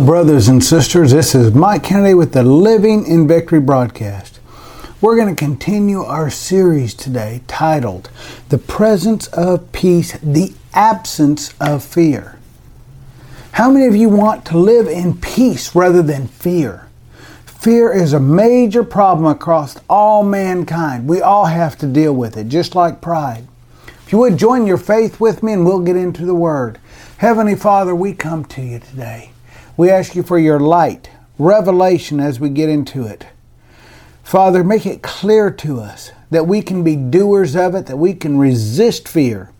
Brothers and sisters. This is Mike Canaday with the Living in Victory broadcast. We're going to continue our series today titled The Presence of Peace, the Absence of Fear. How many of you want to live in peace rather than fear? Fear is a major problem across all mankind. We all have to deal with it, just like pride. If you would join your faith with me and we'll get into the Word. Heavenly Father, we come to you today. We ask you for your light, revelation as we get into it. Father, make it clear to us that we can be doers of it, that we can resist fear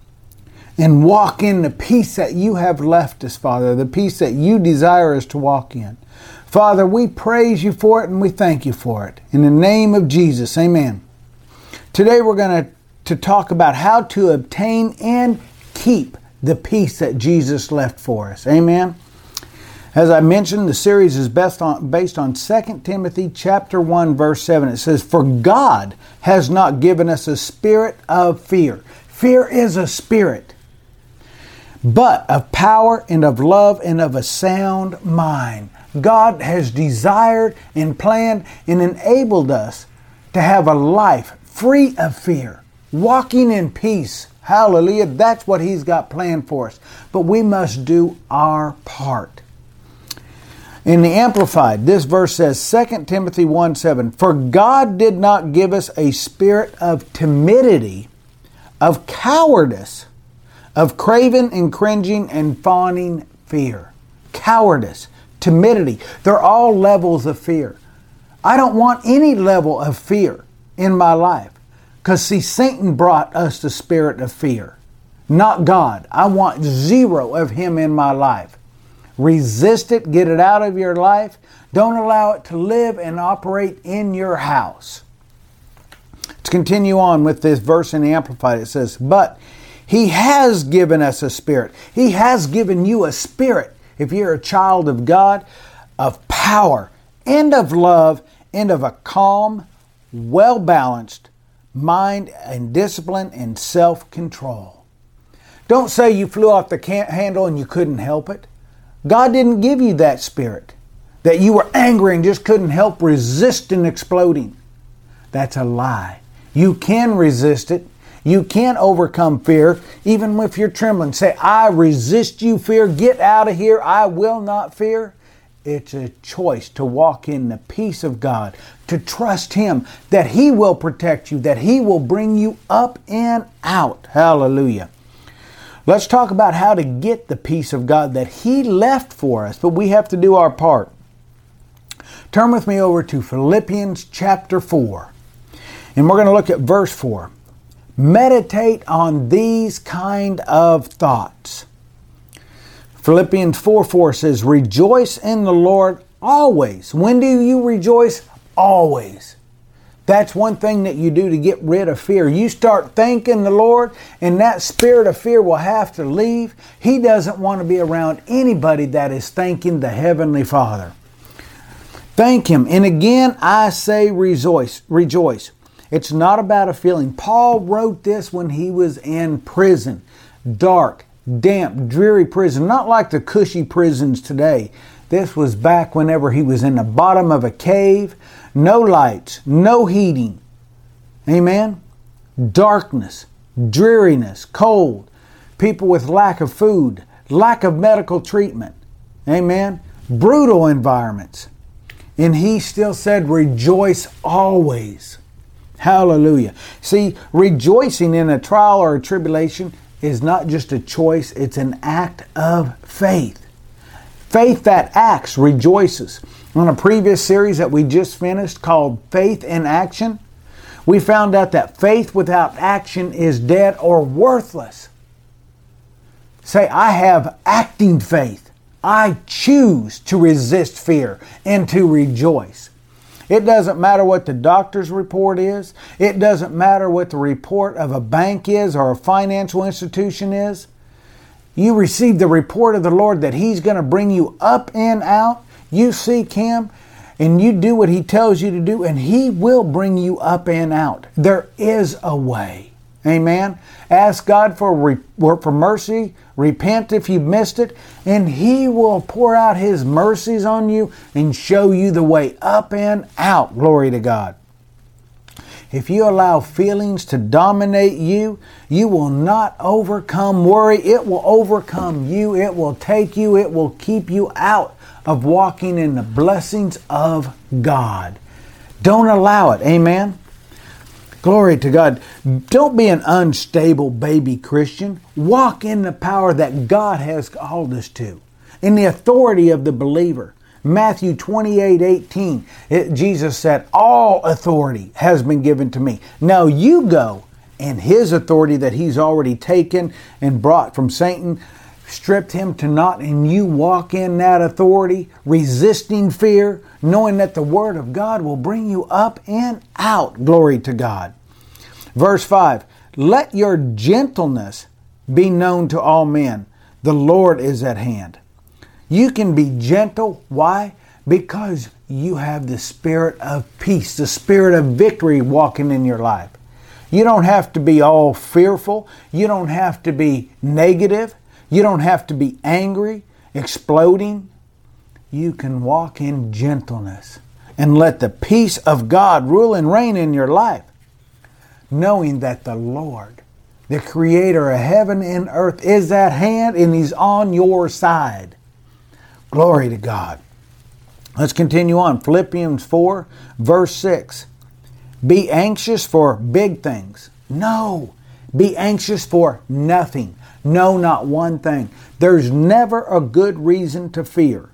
and walk in the peace that you have left us, Father, the peace that you desire us to walk in. Father, we praise you for it and we thank you for it. In the name of Jesus, amen. Today we're going to, to talk about how to obtain and keep the peace that Jesus left for us. Amen. As I mentioned, the series is on, based on 2 Timothy chapter 1 verse 7. It says, "For God has not given us a spirit of fear. Fear is a spirit, but of power and of love and of a sound mind." God has desired and planned and enabled us to have a life free of fear, walking in peace. Hallelujah. That's what He's got planned for us. But we must do our part. In the Amplified, this verse says 2 Timothy 1 7, For God did not give us a spirit of timidity, of cowardice, of craving and cringing and fawning fear. Cowardice, timidity, they're all levels of fear. I don't want any level of fear in my life. Because, see, Satan brought us the spirit of fear, not God. I want zero of him in my life. Resist it, get it out of your life. Don't allow it to live and operate in your house. Let's continue on with this verse in the Amplified. It says, But He has given us a spirit. He has given you a spirit, if you're a child of God, of power and of love and of a calm, well balanced mind and discipline and self control. Don't say you flew off the handle and you couldn't help it. God didn't give you that spirit, that you were angry and just couldn't help resisting exploding. That's a lie. You can resist it. You can overcome fear, even if you're trembling. Say, I resist you, fear. Get out of here. I will not fear. It's a choice to walk in the peace of God, to trust Him that He will protect you, that He will bring you up and out. Hallelujah. Let's talk about how to get the peace of God that He left for us, but we have to do our part. Turn with me over to Philippians chapter 4, and we're going to look at verse 4. Meditate on these kind of thoughts. Philippians 4 4 says, Rejoice in the Lord always. When do you rejoice? Always. That's one thing that you do to get rid of fear. You start thanking the Lord, and that spirit of fear will have to leave. He doesn't want to be around anybody that is thanking the Heavenly Father. Thank Him. And again, I say rejoice. Rejoice. It's not about a feeling. Paul wrote this when he was in prison. Dark, damp, dreary prison. Not like the cushy prisons today. This was back whenever he was in the bottom of a cave no lights, no heating. Amen? Darkness, dreariness, cold, people with lack of food, lack of medical treatment. Amen? Brutal environments. And he still said, Rejoice always. Hallelujah. See, rejoicing in a trial or a tribulation is not just a choice, it's an act of faith. Faith that acts rejoices. On a previous series that we just finished called Faith in Action, we found out that faith without action is dead or worthless. Say, I have acting faith. I choose to resist fear and to rejoice. It doesn't matter what the doctor's report is. It doesn't matter what the report of a bank is or a financial institution is. You receive the report of the Lord that He's going to bring you up and out. You seek Him and you do what He tells you to do, and He will bring you up and out. There is a way. Amen. Ask God for, for mercy. Repent if you've missed it. And He will pour out His mercies on you and show you the way up and out. Glory to God. If you allow feelings to dominate you, you will not overcome worry. It will overcome you. It will take you. It will keep you out of walking in the blessings of God. Don't allow it. Amen. Glory to God. Don't be an unstable baby Christian. Walk in the power that God has called us to, in the authority of the believer. Matthew 28 18, it, Jesus said, All authority has been given to me. Now you go, and his authority that he's already taken and brought from Satan, stripped him to naught, and you walk in that authority, resisting fear, knowing that the Word of God will bring you up and out. Glory to God. Verse 5 Let your gentleness be known to all men. The Lord is at hand. You can be gentle. Why? Because you have the spirit of peace, the spirit of victory walking in your life. You don't have to be all fearful. You don't have to be negative. You don't have to be angry, exploding. You can walk in gentleness and let the peace of God rule and reign in your life, knowing that the Lord, the creator of heaven and earth, is at hand and He's on your side. Glory to God. Let's continue on. Philippians 4, verse 6. Be anxious for big things. No. Be anxious for nothing. No, not one thing. There's never a good reason to fear.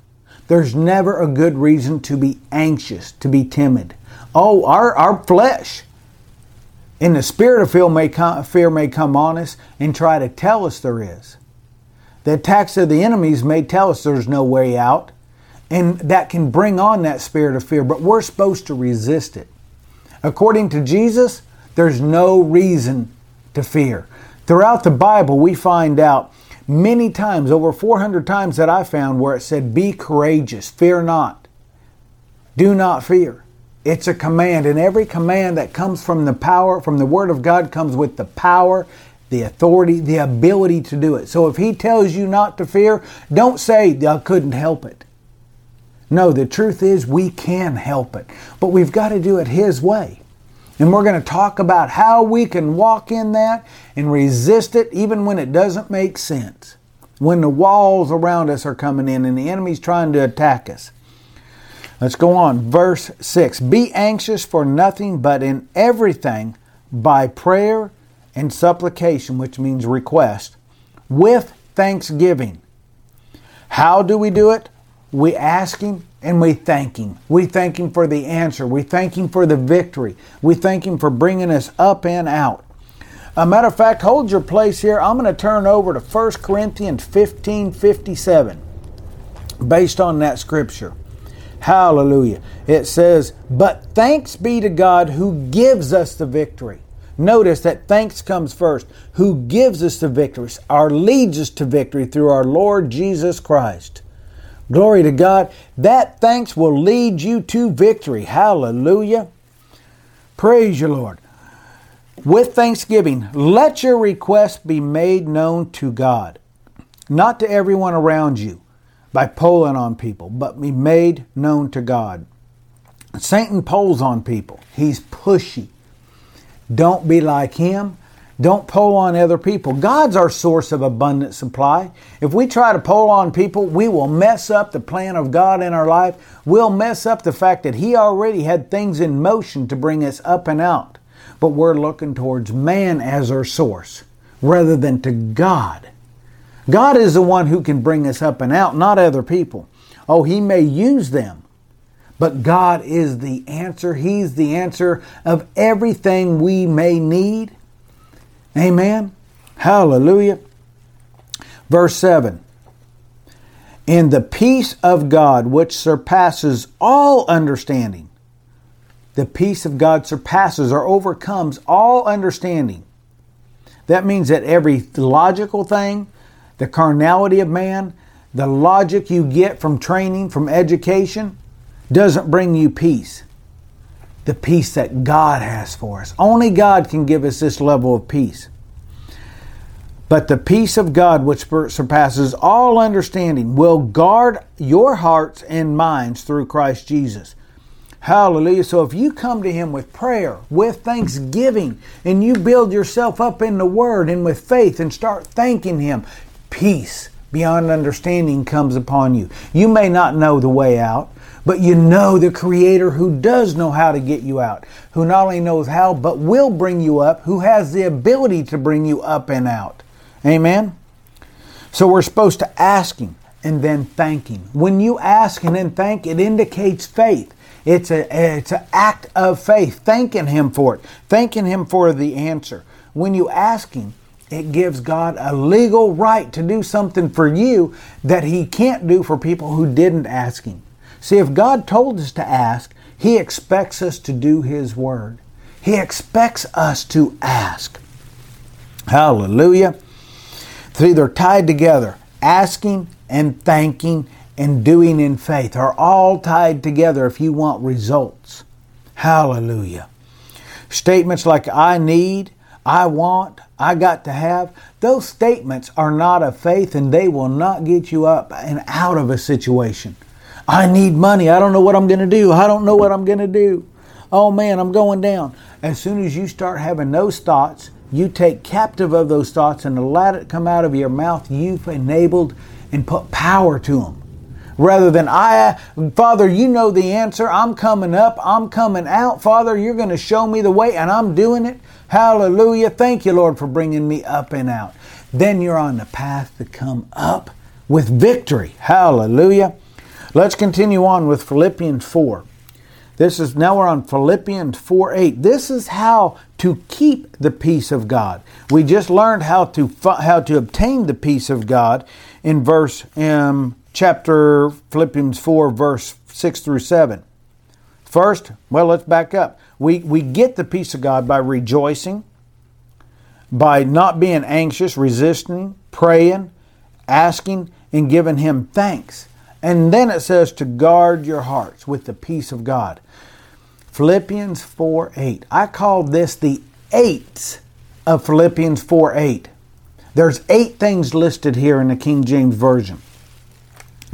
There's never a good reason to be anxious, to be timid. Oh, our, our flesh in the spirit of fear may, come, fear may come on us and try to tell us there is. The attacks of the enemies may tell us there's no way out, and that can bring on that spirit of fear, but we're supposed to resist it. According to Jesus, there's no reason to fear. Throughout the Bible, we find out many times, over 400 times that I found, where it said, Be courageous, fear not, do not fear. It's a command, and every command that comes from the power, from the Word of God, comes with the power the authority, the ability to do it. So if he tells you not to fear, don't say, I couldn't help it. No, the truth is we can help it, but we've got to do it his way. And we're going to talk about how we can walk in that and resist it even when it doesn't make sense. When the walls around us are coming in and the enemy's trying to attack us. Let's go on. Verse 6 Be anxious for nothing, but in everything by prayer and supplication, which means request, with thanksgiving. How do we do it? We ask Him and we thank Him. We thank Him for the answer. We thank Him for the victory. We thank Him for bringing us up and out. A matter of fact, hold your place here. I'm going to turn over to 1 Corinthians 15 57 based on that scripture. Hallelujah. It says, But thanks be to God who gives us the victory Notice that thanks comes first, who gives us the victories, or leads us to victory through our Lord Jesus Christ. Glory to God. That thanks will lead you to victory. Hallelujah. Praise you, Lord. With thanksgiving, let your request be made known to God, not to everyone around you by pulling on people, but be made known to God. Satan pulls on people. He's pushy. Don't be like him. Don't pull on other people. God's our source of abundant supply. If we try to pull on people, we will mess up the plan of God in our life. We'll mess up the fact that He already had things in motion to bring us up and out. But we're looking towards man as our source rather than to God. God is the one who can bring us up and out, not other people. Oh, He may use them. But God is the answer. He's the answer of everything we may need. Amen. Hallelujah. Verse 7 In the peace of God, which surpasses all understanding, the peace of God surpasses or overcomes all understanding. That means that every logical thing, the carnality of man, the logic you get from training, from education, doesn't bring you peace. the peace that God has for us. Only God can give us this level of peace. But the peace of God, which surpasses all understanding, will guard your hearts and minds through Christ Jesus. Hallelujah. So if you come to Him with prayer, with thanksgiving, and you build yourself up in the Word and with faith and start thanking Him, peace beyond understanding comes upon you. You may not know the way out, but you know the Creator who does know how to get you out, who not only knows how, but will bring you up, who has the ability to bring you up and out. Amen? So we're supposed to ask Him and then thank Him. When you ask and then thank, it indicates faith. It's a it's an act of faith, thanking Him for it, thanking Him for the answer. When you ask Him, it gives God a legal right to do something for you that He can't do for people who didn't ask Him. See, if God told us to ask, He expects us to do His word. He expects us to ask. Hallelujah. See, they're tied together. Asking and thanking and doing in faith are all tied together if you want results. Hallelujah. Statements like I need, I want, I got to have, those statements are not of faith and they will not get you up and out of a situation. I need money. I don't know what I'm going to do. I don't know what I'm going to do. Oh man, I'm going down. As soon as you start having those thoughts, you take captive of those thoughts and let it come out of your mouth, you've enabled and put power to them rather than I, Father, you know the answer. I'm coming up. I'm coming out. Father, you're going to show me the way and I'm doing it. Hallelujah. Thank you, Lord, for bringing me up and out. Then you're on the path to come up with victory. Hallelujah. Let's continue on with Philippians 4. This is now we're on Philippians 4 8. This is how to keep the peace of God. We just learned how to how to obtain the peace of God in verse um, chapter Philippians 4, verse 6 through 7. First, well, let's back up. We, we get the peace of God by rejoicing, by not being anxious, resisting, praying, asking, and giving Him thanks. And then it says to guard your hearts with the peace of God. Philippians 4 8. I call this the eights of Philippians 4 8. There's eight things listed here in the King James Version.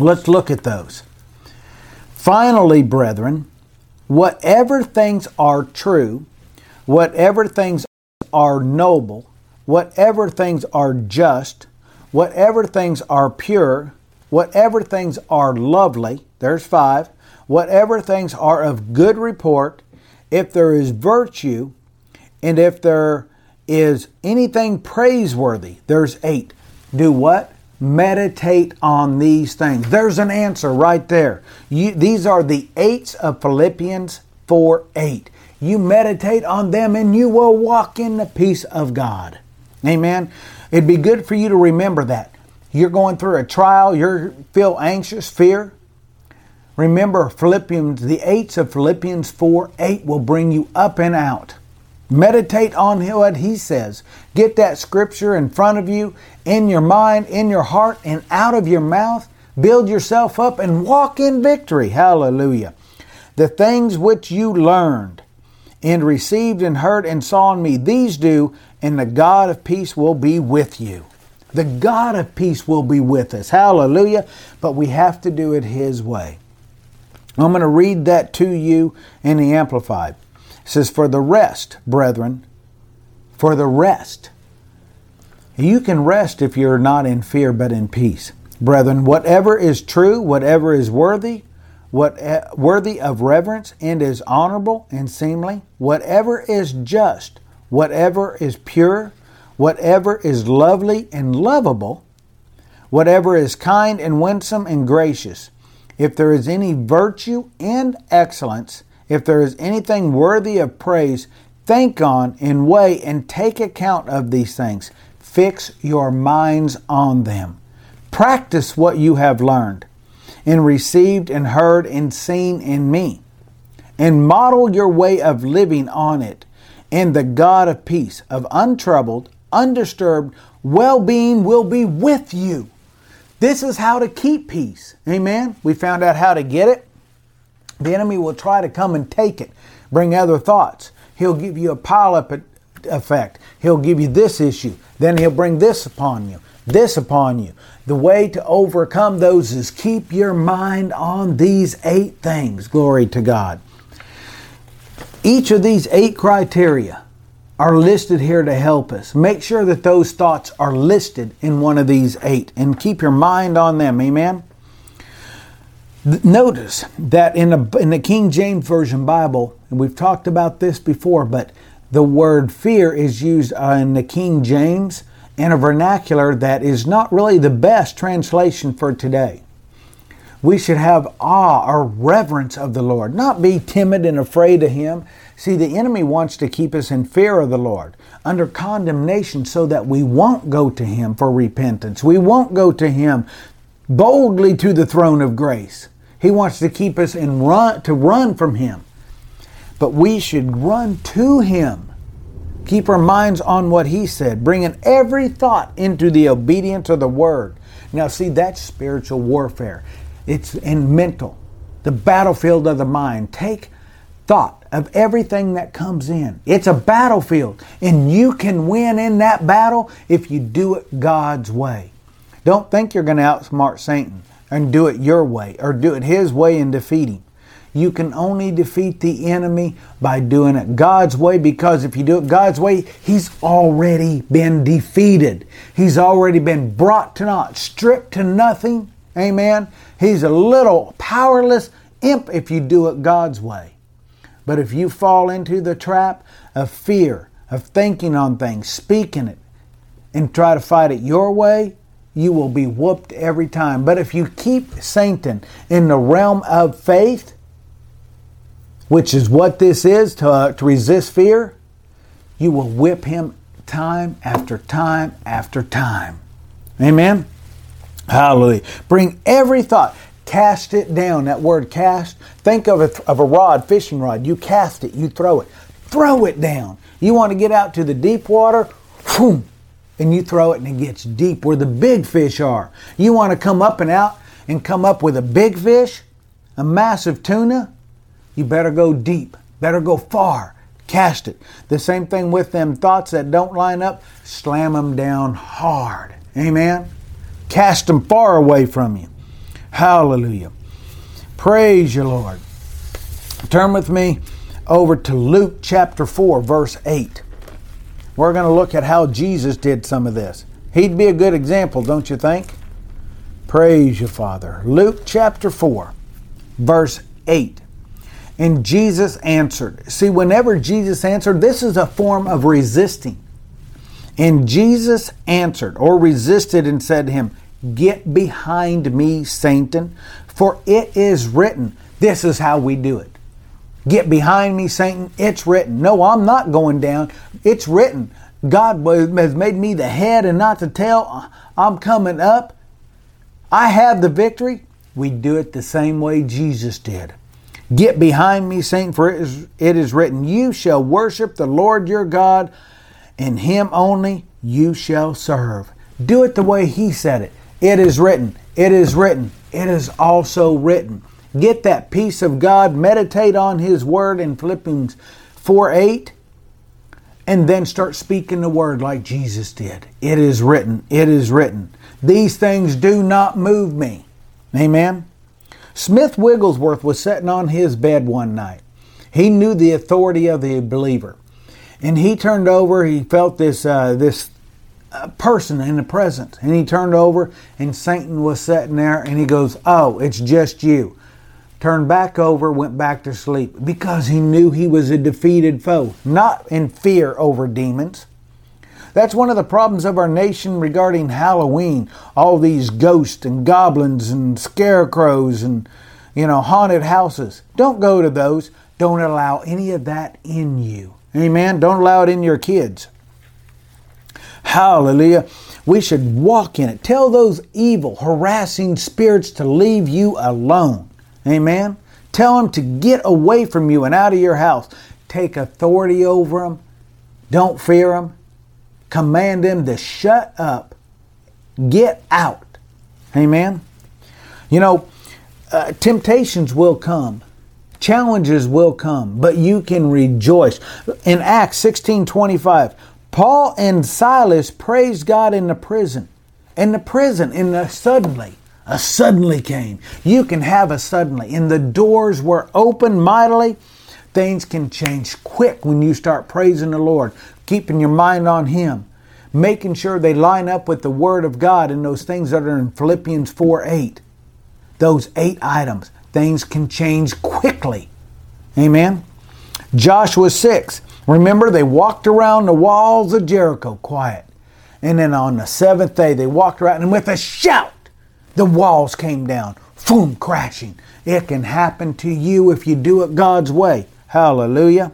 Let's look at those. Finally, brethren, whatever things are true, whatever things are noble, whatever things are just, whatever things are pure, whatever things are lovely, there's five, whatever things are of good report, if there is virtue, and if there is anything praiseworthy, there's eight. Do what? Meditate on these things. There's an answer right there. You, these are the eights of Philippians 4 8. You meditate on them and you will walk in the peace of God. Amen. It'd be good for you to remember that. You're going through a trial, you feel anxious, fear. Remember Philippians, the eights of Philippians 4 8 will bring you up and out. Meditate on what he says. Get that scripture in front of you, in your mind, in your heart, and out of your mouth. Build yourself up and walk in victory. Hallelujah. The things which you learned and received and heard and saw in me, these do, and the God of peace will be with you. The God of peace will be with us. Hallelujah. But we have to do it His way. I'm going to read that to you in the Amplified says, For the rest, brethren, for the rest. You can rest if you're not in fear but in peace. Brethren, whatever is true, whatever is worthy, what eh, worthy of reverence and is honorable and seemly, whatever is just, whatever is pure, whatever is lovely and lovable, whatever is kind and winsome and gracious, if there is any virtue and excellence, if there is anything worthy of praise, think on and weigh and take account of these things. Fix your minds on them. Practice what you have learned and received and heard and seen in me, and model your way of living on it. And the God of peace, of untroubled, undisturbed well being will be with you. This is how to keep peace. Amen. We found out how to get it the enemy will try to come and take it. bring other thoughts. He'll give you a pile up effect. He'll give you this issue. Then he'll bring this upon you, this upon you. The way to overcome those is keep your mind on these eight things. Glory to God. Each of these eight criteria are listed here to help us. Make sure that those thoughts are listed in one of these eight and keep your mind on them. Amen. Notice that in, a, in the King James Version Bible, and we've talked about this before, but the word fear is used uh, in the King James in a vernacular that is not really the best translation for today. We should have awe or reverence of the Lord, not be timid and afraid of Him. See, the enemy wants to keep us in fear of the Lord, under condemnation, so that we won't go to Him for repentance. We won't go to Him boldly to the throne of grace. He wants to keep us in run to run from Him. But we should run to Him. Keep our minds on what He said, bringing every thought into the obedience of the Word. Now, see, that's spiritual warfare. It's in mental, the battlefield of the mind. Take thought of everything that comes in. It's a battlefield, and you can win in that battle if you do it God's way. Don't think you're going to outsmart Satan and do it your way or do it his way and defeat him. You can only defeat the enemy by doing it God's way because if you do it God's way, he's already been defeated. He's already been brought to naught, stripped to nothing. Amen. He's a little powerless imp if you do it God's way. But if you fall into the trap of fear, of thinking on things, speaking it, and try to fight it your way, you will be whooped every time. But if you keep Satan in the realm of faith, which is what this is to, uh, to resist fear, you will whip him time after time after time. Amen? Hallelujah. Bring every thought, cast it down. That word cast, think of a, of a rod, fishing rod. You cast it, you throw it. Throw it down. You want to get out to the deep water, boom, and you throw it and it gets deep where the big fish are. You want to come up and out and come up with a big fish, a massive tuna, you better go deep, better go far. Cast it. The same thing with them thoughts that don't line up, slam them down hard. Amen. Cast them far away from you. Hallelujah. Praise you, Lord. Turn with me over to Luke chapter 4, verse 8. We're going to look at how Jesus did some of this. He'd be a good example, don't you think? Praise you, Father. Luke chapter 4, verse 8. And Jesus answered. See, whenever Jesus answered, this is a form of resisting. And Jesus answered or resisted and said to him, Get behind me, Satan, for it is written. This is how we do it. Get behind me, Satan. It's written. No, I'm not going down. It's written. God has made me the head and not the tail. I'm coming up. I have the victory. We do it the same way Jesus did. Get behind me, Satan, for it is, it is written, You shall worship the Lord your God, and him only you shall serve. Do it the way he said it. It is written. It is written. It is also written. Get that peace of God, meditate on His Word in Philippians 4 8, and then start speaking the Word like Jesus did. It is written. It is written. These things do not move me. Amen. Smith Wigglesworth was sitting on his bed one night. He knew the authority of the believer. And he turned over, he felt this, uh, this uh, person in the presence. And he turned over, and Satan was sitting there, and he goes, Oh, it's just you turned back over, went back to sleep because he knew he was a defeated foe, not in fear over demons. That's one of the problems of our nation regarding Halloween. All these ghosts and goblins and scarecrows and, you know, haunted houses. Don't go to those. Don't allow any of that in you. Amen. Don't allow it in your kids. Hallelujah. We should walk in it. Tell those evil, harassing spirits to leave you alone. Amen. Tell them to get away from you and out of your house. Take authority over them. Don't fear them. Command them to shut up. Get out. Amen. You know, uh, temptations will come. Challenges will come, but you can rejoice. In Acts 16 25, Paul and Silas praised God in the prison. In the prison, in the suddenly, a suddenly came. You can have a suddenly. And the doors were open mightily. Things can change quick when you start praising the Lord, keeping your mind on Him, making sure they line up with the Word of God and those things that are in Philippians 4 8. Those eight items things can change quickly. Amen. Joshua 6. Remember, they walked around the walls of Jericho quiet. And then on the seventh day, they walked around, and with a shout, the walls came down, boom, crashing. It can happen to you if you do it God's way. Hallelujah.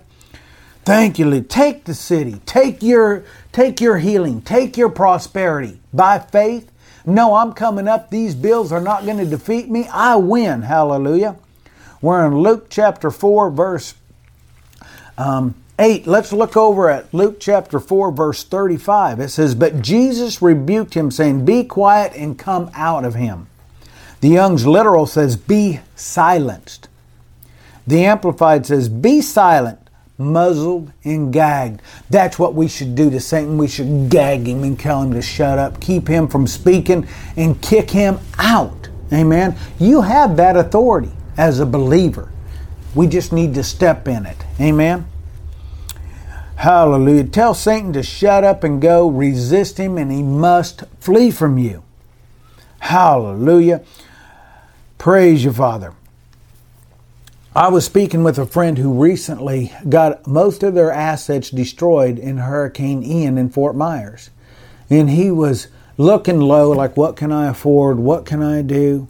Thank you, Lord. Take the city. Take your, take your healing. Take your prosperity by faith no, I'm coming up. These bills are not going to defeat me. I win. Hallelujah. We're in Luke chapter 4, verse um, 8. Let's look over at Luke chapter 4, verse 35. It says, But Jesus rebuked him, saying, Be quiet and come out of him. The Young's literal says, Be silenced. The Amplified says, Be silent muzzled and gagged. That's what we should do to Satan. We should gag him and tell him to shut up, keep him from speaking, and kick him out. Amen. You have that authority as a believer. We just need to step in it. Amen. Hallelujah. Tell Satan to shut up and go. Resist him, and he must flee from you. Hallelujah. Praise you, Father. I was speaking with a friend who recently got most of their assets destroyed in Hurricane Ian in Fort Myers. And he was looking low, like, what can I afford? What can I do?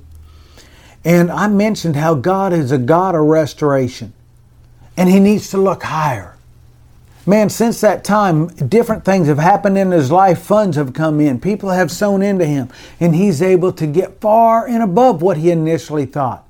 And I mentioned how God is a God of restoration and he needs to look higher. Man, since that time, different things have happened in his life. Funds have come in. People have sown into him, and he's able to get far and above what he initially thought.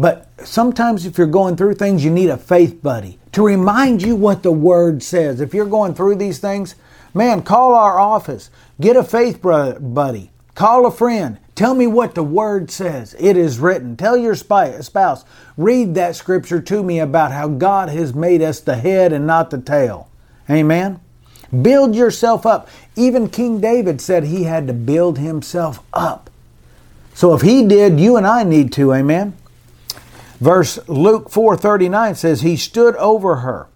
But sometimes if you're going through things, you need a faith buddy to remind you what the Word says. If you're going through these things, man, call our office. Get a faith buddy. Call a friend. Tell me what the Word says. It is written. Tell your spouse, read that scripture to me about how God has made us the head and not the tail. Amen. Build yourself up. Even King David said he had to build himself up. So if he did, you and I need to. Amen. Verse Luke 4:39 says he stood over her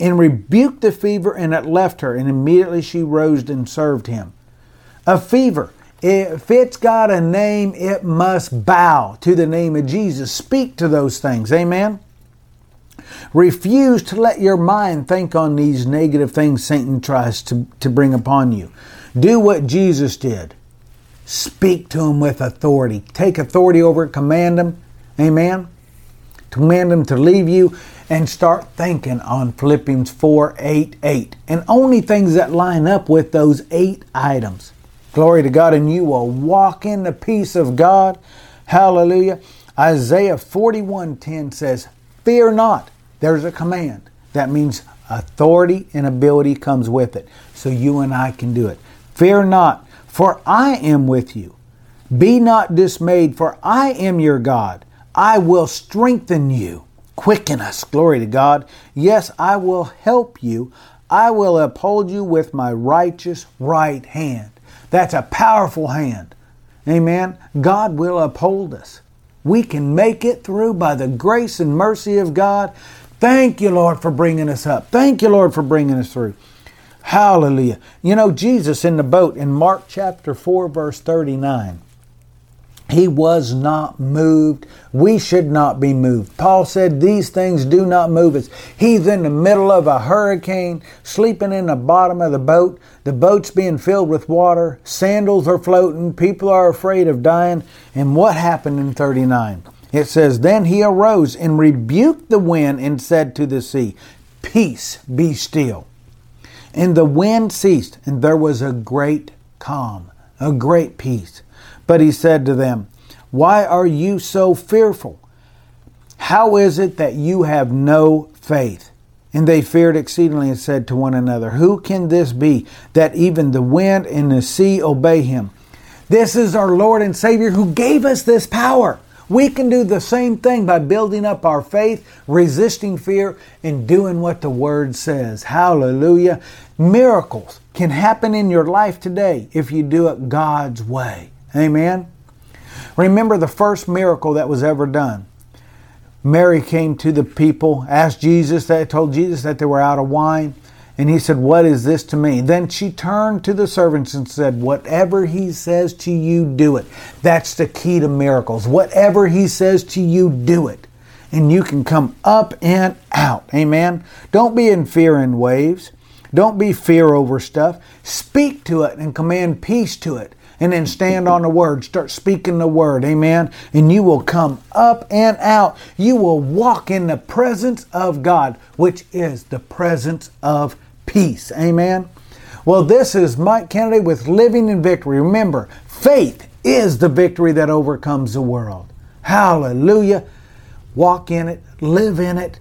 and rebuked the fever and it left her and immediately she rose and served him. A fever if it's got a name, it must bow to the name of Jesus. Speak to those things. Amen. Refuse to let your mind think on these negative things Satan tries to, to bring upon you. Do what Jesus did. Speak to him with authority. Take authority over it, command him. Amen command him to leave you and start thinking on Philippians 4 8 8. And only things that line up with those eight items. Glory to God, and you will walk in the peace of God. Hallelujah. Isaiah 41 10 says, Fear not. There's a command. That means authority and ability comes with it. So you and I can do it. Fear not, for I am with you. Be not dismayed, for I am your God. I will strengthen you. Quicken us. Glory to God. Yes, I will help you. I will uphold you with my righteous right hand. That's a powerful hand. Amen. God will uphold us. We can make it through by the grace and mercy of God. Thank you, Lord, for bringing us up. Thank you, Lord, for bringing us through. Hallelujah. You know, Jesus in the boat in Mark chapter 4, verse 39. He was not moved. We should not be moved. Paul said these things do not move us. He's in the middle of a hurricane, sleeping in the bottom of the boat. The boat's being filled with water. Sandals are floating. People are afraid of dying. And what happened in 39? It says, Then he arose and rebuked the wind and said to the sea, Peace, be still. And the wind ceased, and there was a great calm, a great peace. But he said to them, Why are you so fearful? How is it that you have no faith? And they feared exceedingly and said to one another, Who can this be that even the wind and the sea obey him? This is our Lord and Savior who gave us this power. We can do the same thing by building up our faith, resisting fear, and doing what the Word says. Hallelujah. Miracles can happen in your life today if you do it God's way. Amen. Remember the first miracle that was ever done. Mary came to the people, asked Jesus, that told Jesus that they were out of wine. And he said, What is this to me? Then she turned to the servants and said, Whatever he says to you, do it. That's the key to miracles. Whatever he says to you, do it. And you can come up and out. Amen. Don't be in fear in waves. Don't be fear over stuff. Speak to it and command peace to it and then stand on the word. Start speaking the word. Amen. And you will come up and out. You will walk in the presence of God, which is the presence of peace. Amen. Well, this is Mike Canaday with Living in Victory. Remember, faith is the victory that overcomes the world. Hallelujah. Walk in it, live in it,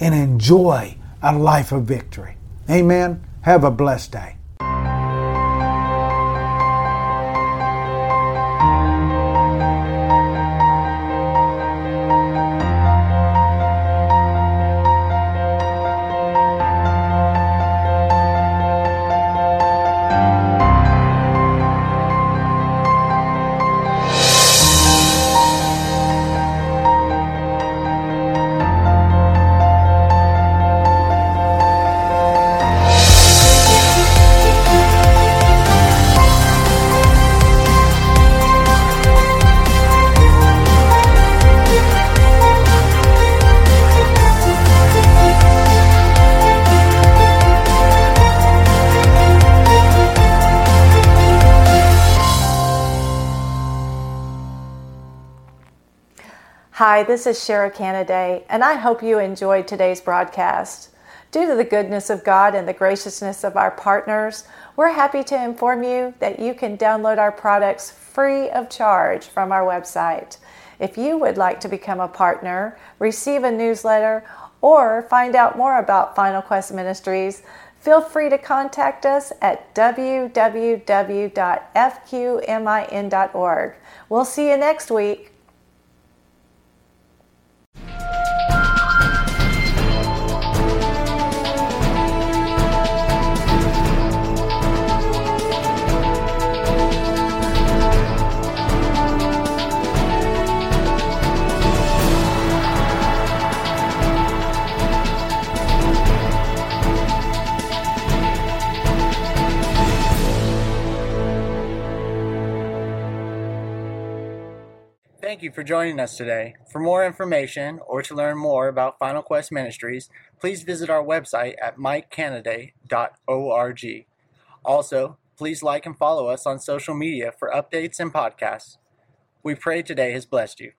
and enjoy a life of victory. Amen. Have a blessed day. Hi, this is Shara Canaday, and I hope you enjoyed today's broadcast. Due to the goodness of God and the graciousness of our partners, we're happy to inform you that you can download our products free of charge from our website. If you would like to become a partner, receive a newsletter, or find out more about Final Quest Ministries, feel free to contact us at www.fqmin.org. We'll see you next week. Thank you for joining us today. For more information or to learn more about Final Quest Ministries, please visit our website at mikecanaday.org. Also, please like and follow us on social media for updates and podcasts. We pray today has blessed you.